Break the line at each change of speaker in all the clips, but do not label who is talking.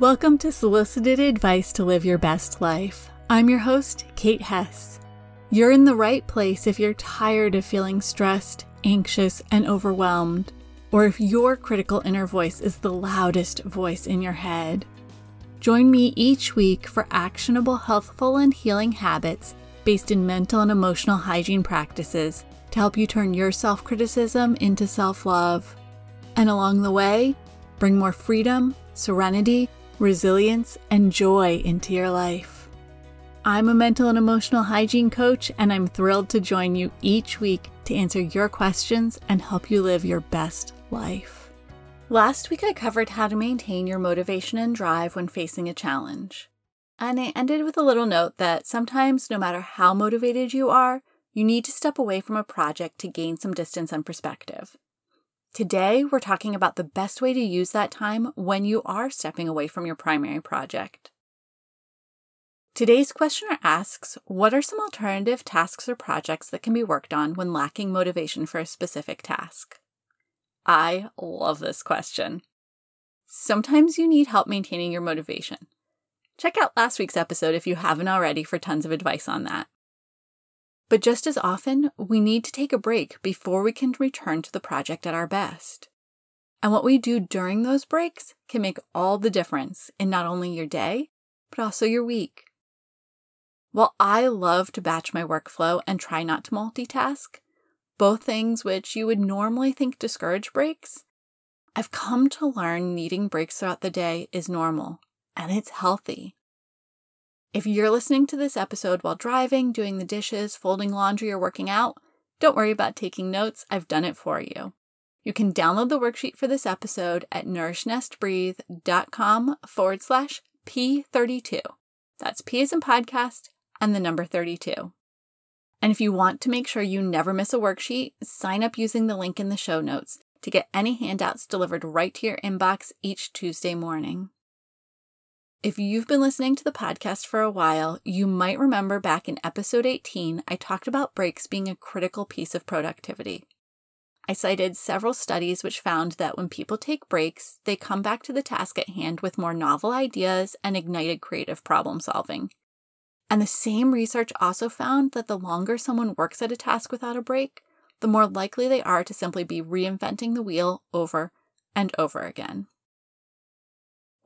Welcome to Solicited Advice to Live Your Best Life. I'm your host, Kate Hess. You're in the right place if you're tired of feeling stressed, anxious, and overwhelmed, or if your critical inner voice is the loudest voice in your head. Join me each week for actionable, healthful, and healing habits based in mental and emotional hygiene practices to help you turn your self criticism into self love. And along the way, bring more freedom, serenity, resilience, and joy into your life. I'm a mental and emotional hygiene coach, and I'm thrilled to join you each week to answer your questions and help you live your best life. Last week, I covered how to maintain your motivation and drive when facing a challenge. And I ended with a little note that sometimes, no matter how motivated you are, you need to step away from a project to gain some distance and perspective. Today, we're talking about the best way to use that time when you are stepping away from your primary project. Today's questioner asks What are some alternative tasks or projects that can be worked on when lacking motivation for a specific task? I love this question. Sometimes you need help maintaining your motivation. Check out last week's episode if you haven't already for tons of advice on that. But just as often, we need to take a break before we can return to the project at our best. And what we do during those breaks can make all the difference in not only your day, but also your week. While I love to batch my workflow and try not to multitask, both things which you would normally think discourage breaks, I've come to learn needing breaks throughout the day is normal and it's healthy. If you're listening to this episode while driving, doing the dishes, folding laundry, or working out, don't worry about taking notes. I've done it for you. You can download the worksheet for this episode at nourishnestbreathe.com forward slash P32. That's P as in podcast and the number 32. And if you want to make sure you never miss a worksheet, sign up using the link in the show notes to get any handouts delivered right to your inbox each Tuesday morning. If you've been listening to the podcast for a while, you might remember back in episode 18, I talked about breaks being a critical piece of productivity. I cited several studies which found that when people take breaks, they come back to the task at hand with more novel ideas and ignited creative problem solving. And the same research also found that the longer someone works at a task without a break, the more likely they are to simply be reinventing the wheel over and over again.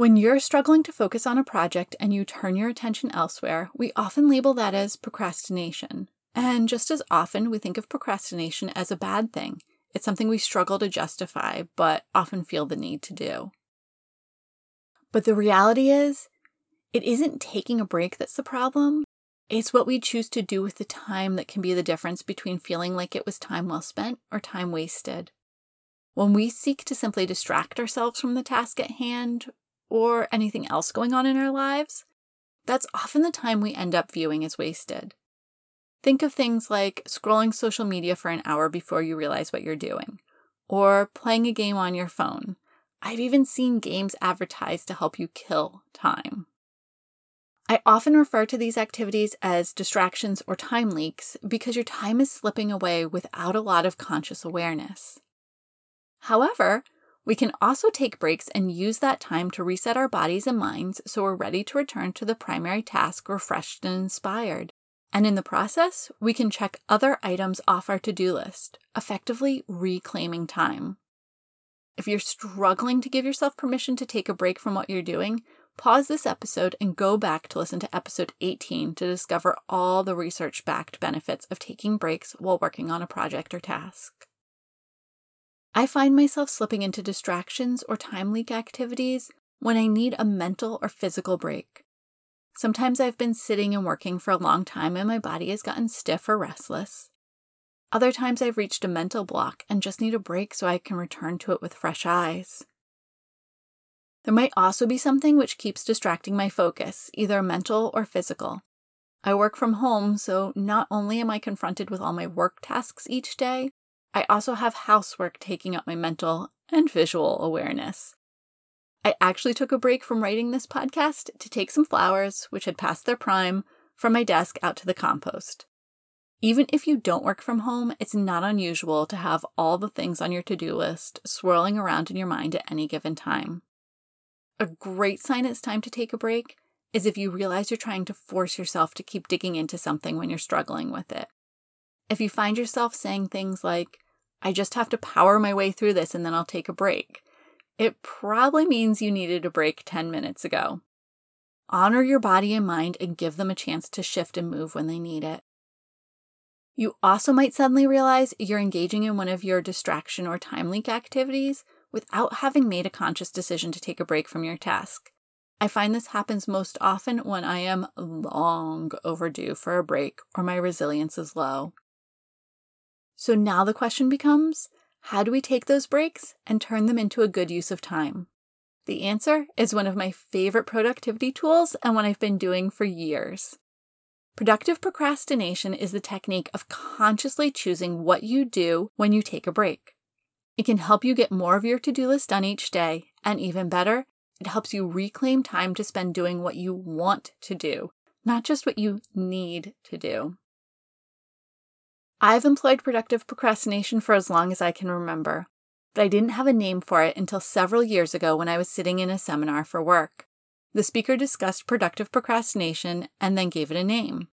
When you're struggling to focus on a project and you turn your attention elsewhere, we often label that as procrastination. And just as often, we think of procrastination as a bad thing. It's something we struggle to justify, but often feel the need to do. But the reality is, it isn't taking a break that's the problem. It's what we choose to do with the time that can be the difference between feeling like it was time well spent or time wasted. When we seek to simply distract ourselves from the task at hand, or anything else going on in our lives, that's often the time we end up viewing as wasted. Think of things like scrolling social media for an hour before you realize what you're doing, or playing a game on your phone. I've even seen games advertised to help you kill time. I often refer to these activities as distractions or time leaks because your time is slipping away without a lot of conscious awareness. However, we can also take breaks and use that time to reset our bodies and minds so we're ready to return to the primary task refreshed and inspired. And in the process, we can check other items off our to do list, effectively reclaiming time. If you're struggling to give yourself permission to take a break from what you're doing, pause this episode and go back to listen to episode 18 to discover all the research backed benefits of taking breaks while working on a project or task. I find myself slipping into distractions or time leak activities when I need a mental or physical break. Sometimes I've been sitting and working for a long time and my body has gotten stiff or restless. Other times I've reached a mental block and just need a break so I can return to it with fresh eyes. There might also be something which keeps distracting my focus, either mental or physical. I work from home, so not only am I confronted with all my work tasks each day, I also have housework taking up my mental and visual awareness. I actually took a break from writing this podcast to take some flowers, which had passed their prime, from my desk out to the compost. Even if you don't work from home, it's not unusual to have all the things on your to do list swirling around in your mind at any given time. A great sign it's time to take a break is if you realize you're trying to force yourself to keep digging into something when you're struggling with it. If you find yourself saying things like, I just have to power my way through this and then I'll take a break, it probably means you needed a break 10 minutes ago. Honor your body and mind and give them a chance to shift and move when they need it. You also might suddenly realize you're engaging in one of your distraction or time leak activities without having made a conscious decision to take a break from your task. I find this happens most often when I am long overdue for a break or my resilience is low. So now the question becomes how do we take those breaks and turn them into a good use of time? The answer is one of my favorite productivity tools and one I've been doing for years. Productive procrastination is the technique of consciously choosing what you do when you take a break. It can help you get more of your to do list done each day, and even better, it helps you reclaim time to spend doing what you want to do, not just what you need to do. I've employed productive procrastination for as long as I can remember, but I didn't have a name for it until several years ago when I was sitting in a seminar for work. The speaker discussed productive procrastination and then gave it a name.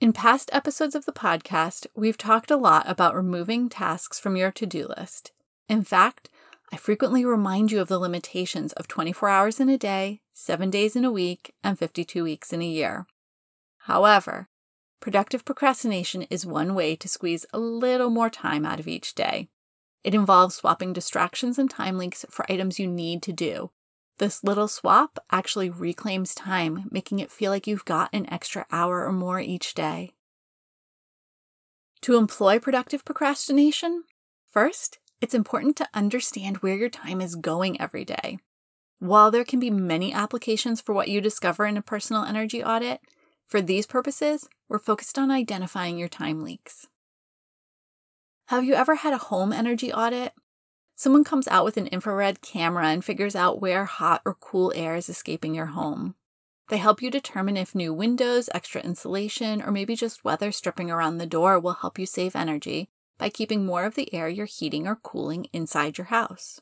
In past episodes of the podcast, we've talked a lot about removing tasks from your to do list. In fact, I frequently remind you of the limitations of 24 hours in a day, 7 days in a week, and 52 weeks in a year. However, productive procrastination is one way to squeeze a little more time out of each day. It involves swapping distractions and time leaks for items you need to do. This little swap actually reclaims time, making it feel like you've got an extra hour or more each day. To employ productive procrastination, first, it's important to understand where your time is going every day. While there can be many applications for what you discover in a personal energy audit, for these purposes, we're focused on identifying your time leaks. Have you ever had a home energy audit? Someone comes out with an infrared camera and figures out where hot or cool air is escaping your home. They help you determine if new windows, extra insulation, or maybe just weather stripping around the door will help you save energy by keeping more of the air you're heating or cooling inside your house.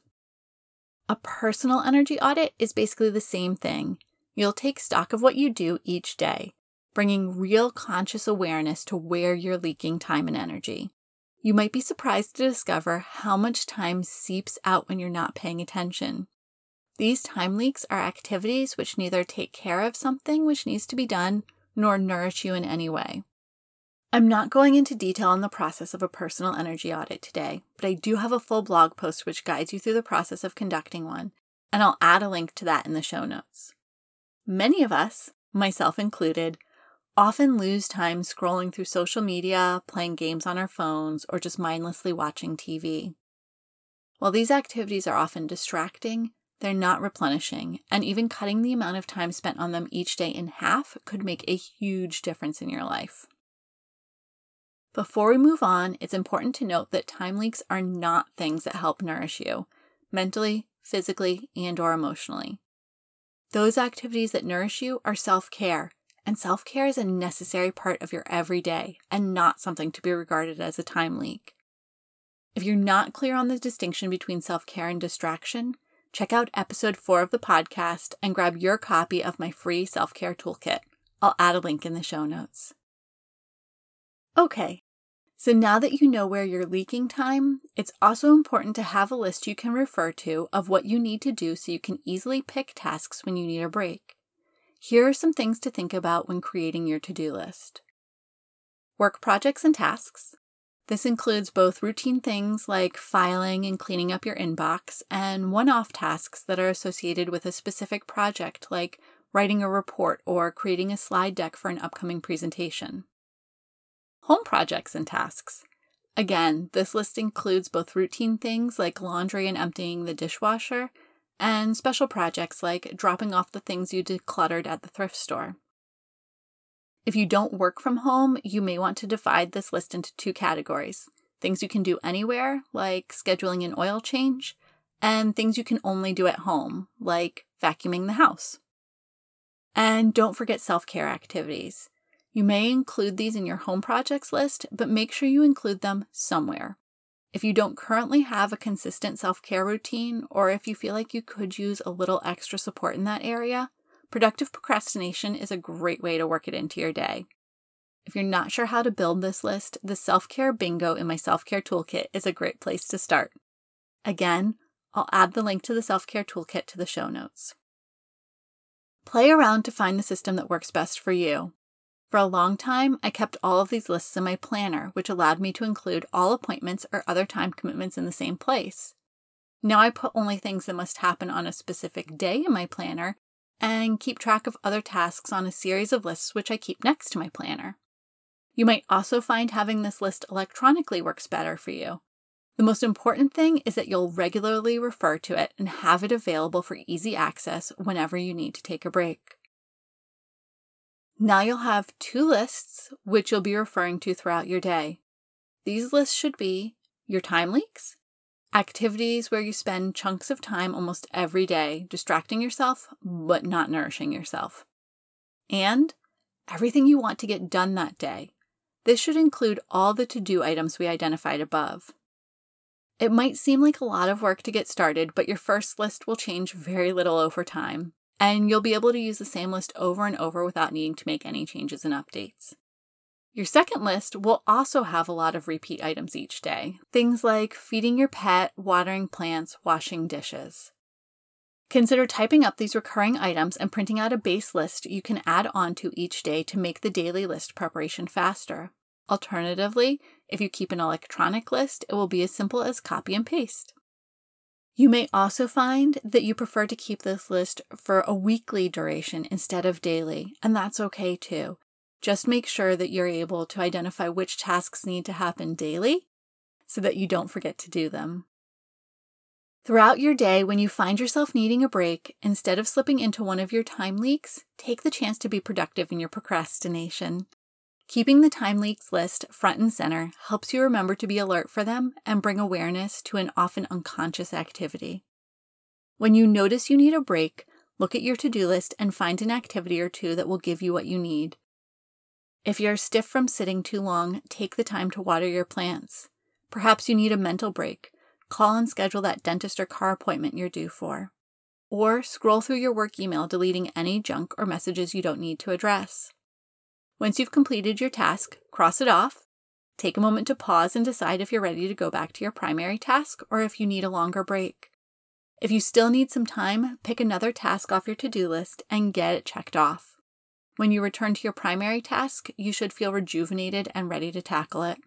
A personal energy audit is basically the same thing. You'll take stock of what you do each day, bringing real conscious awareness to where you're leaking time and energy. You might be surprised to discover how much time seeps out when you're not paying attention. These time leaks are activities which neither take care of something which needs to be done nor nourish you in any way. I'm not going into detail on the process of a personal energy audit today, but I do have a full blog post which guides you through the process of conducting one, and I'll add a link to that in the show notes. Many of us, myself included, often lose time scrolling through social media, playing games on our phones, or just mindlessly watching TV. While these activities are often distracting, they're not replenishing, and even cutting the amount of time spent on them each day in half could make a huge difference in your life. Before we move on, it's important to note that time leaks are not things that help nourish you mentally, physically, and or emotionally. Those activities that nourish you are self-care, and self-care is a necessary part of your everyday and not something to be regarded as a time leak. If you're not clear on the distinction between self-care and distraction, check out episode 4 of the podcast and grab your copy of my free self-care toolkit. I'll add a link in the show notes. Okay, so now that you know where you're leaking time, it's also important to have a list you can refer to of what you need to do so you can easily pick tasks when you need a break. Here are some things to think about when creating your to do list work projects and tasks. This includes both routine things like filing and cleaning up your inbox, and one off tasks that are associated with a specific project like writing a report or creating a slide deck for an upcoming presentation home projects and tasks. Again, this list includes both routine things like laundry and emptying the dishwasher, and special projects like dropping off the things you decluttered at the thrift store. If you don't work from home, you may want to divide this list into two categories things you can do anywhere, like scheduling an oil change, and things you can only do at home, like vacuuming the house. And don't forget self care activities. You may include these in your home projects list, but make sure you include them somewhere. If you don't currently have a consistent self care routine, or if you feel like you could use a little extra support in that area, productive procrastination is a great way to work it into your day. If you're not sure how to build this list, the self care bingo in my self care toolkit is a great place to start. Again, I'll add the link to the self care toolkit to the show notes. Play around to find the system that works best for you. For a long time, I kept all of these lists in my planner, which allowed me to include all appointments or other time commitments in the same place. Now I put only things that must happen on a specific day in my planner and keep track of other tasks on a series of lists which I keep next to my planner. You might also find having this list electronically works better for you. The most important thing is that you'll regularly refer to it and have it available for easy access whenever you need to take a break. Now you'll have two lists which you'll be referring to throughout your day. These lists should be your time leaks, activities where you spend chunks of time almost every day distracting yourself but not nourishing yourself, and everything you want to get done that day. This should include all the to do items we identified above. It might seem like a lot of work to get started, but your first list will change very little over time and you'll be able to use the same list over and over without needing to make any changes and updates. Your second list will also have a lot of repeat items each day, things like feeding your pet, watering plants, washing dishes. Consider typing up these recurring items and printing out a base list you can add on to each day to make the daily list preparation faster. Alternatively, if you keep an electronic list, it will be as simple as copy and paste. You may also find that you prefer to keep this list for a weekly duration instead of daily, and that's okay too. Just make sure that you're able to identify which tasks need to happen daily so that you don't forget to do them. Throughout your day, when you find yourself needing a break, instead of slipping into one of your time leaks, take the chance to be productive in your procrastination. Keeping the time leaks list front and center helps you remember to be alert for them and bring awareness to an often unconscious activity. When you notice you need a break, look at your to do list and find an activity or two that will give you what you need. If you're stiff from sitting too long, take the time to water your plants. Perhaps you need a mental break. Call and schedule that dentist or car appointment you're due for. Or scroll through your work email, deleting any junk or messages you don't need to address. Once you've completed your task, cross it off. Take a moment to pause and decide if you're ready to go back to your primary task or if you need a longer break. If you still need some time, pick another task off your to do list and get it checked off. When you return to your primary task, you should feel rejuvenated and ready to tackle it.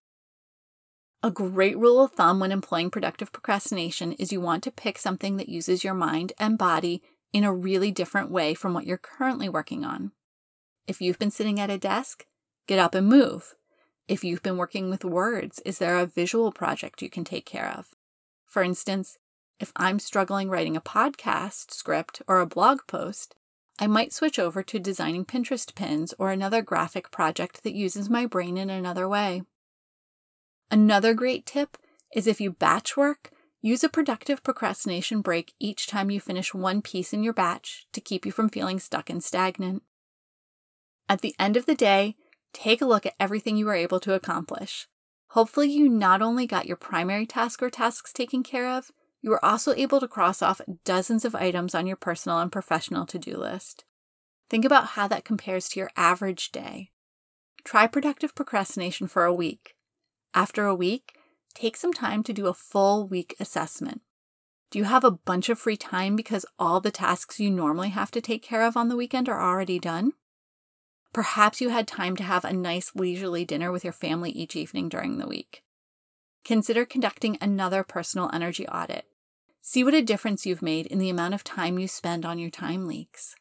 A great rule of thumb when employing productive procrastination is you want to pick something that uses your mind and body in a really different way from what you're currently working on. If you've been sitting at a desk, get up and move. If you've been working with words, is there a visual project you can take care of? For instance, if I'm struggling writing a podcast script or a blog post, I might switch over to designing Pinterest pins or another graphic project that uses my brain in another way. Another great tip is if you batch work, use a productive procrastination break each time you finish one piece in your batch to keep you from feeling stuck and stagnant. At the end of the day, take a look at everything you were able to accomplish. Hopefully, you not only got your primary task or tasks taken care of, you were also able to cross off dozens of items on your personal and professional to do list. Think about how that compares to your average day. Try productive procrastination for a week. After a week, take some time to do a full week assessment. Do you have a bunch of free time because all the tasks you normally have to take care of on the weekend are already done? Perhaps you had time to have a nice leisurely dinner with your family each evening during the week. Consider conducting another personal energy audit. See what a difference you've made in the amount of time you spend on your time leaks.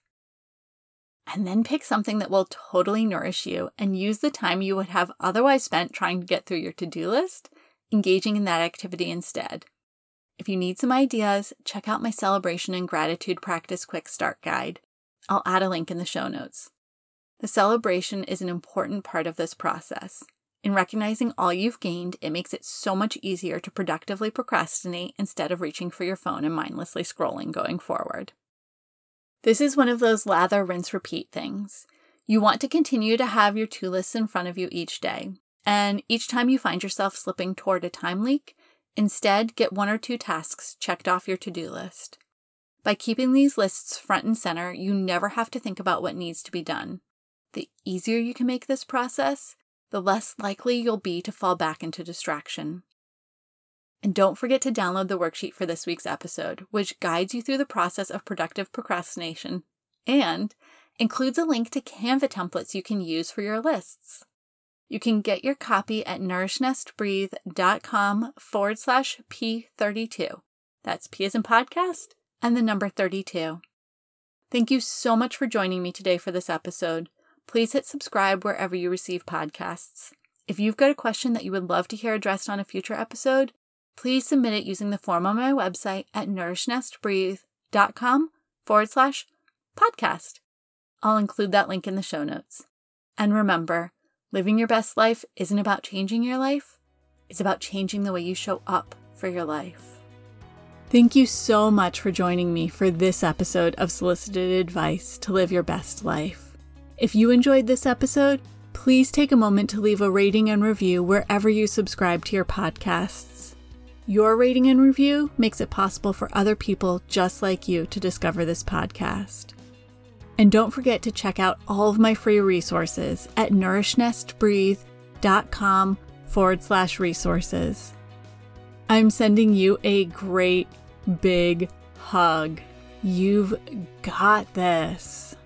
And then pick something that will totally nourish you and use the time you would have otherwise spent trying to get through your to do list, engaging in that activity instead. If you need some ideas, check out my celebration and gratitude practice quick start guide. I'll add a link in the show notes. The celebration is an important part of this process. In recognizing all you've gained, it makes it so much easier to productively procrastinate instead of reaching for your phone and mindlessly scrolling going forward. This is one of those lather, rinse, repeat things. You want to continue to have your to lists in front of you each day, and each time you find yourself slipping toward a time leak, Instead, get one or two tasks checked off your to do list. By keeping these lists front and center, you never have to think about what needs to be done. The easier you can make this process, the less likely you'll be to fall back into distraction. And don't forget to download the worksheet for this week's episode, which guides you through the process of productive procrastination and includes a link to Canva templates you can use for your lists. You can get your copy at nourishnestbreathe.com forward slash P32. That's P as in podcast and the number 32. Thank you so much for joining me today for this episode. Please hit subscribe wherever you receive podcasts. If you've got a question that you would love to hear addressed on a future episode, please submit it using the form on my website at nourishnestbreathe.com forward slash podcast. I'll include that link in the show notes. And remember, living your best life isn't about changing your life, it's about changing the way you show up for your life. Thank you so much for joining me for this episode of Solicited Advice to Live Your Best Life. If you enjoyed this episode, please take a moment to leave a rating and review wherever you subscribe to your podcasts. Your rating and review makes it possible for other people just like you to discover this podcast. And don't forget to check out all of my free resources at nourishnestbreathe.com forward slash resources. I'm sending you a great big hug. You've got this.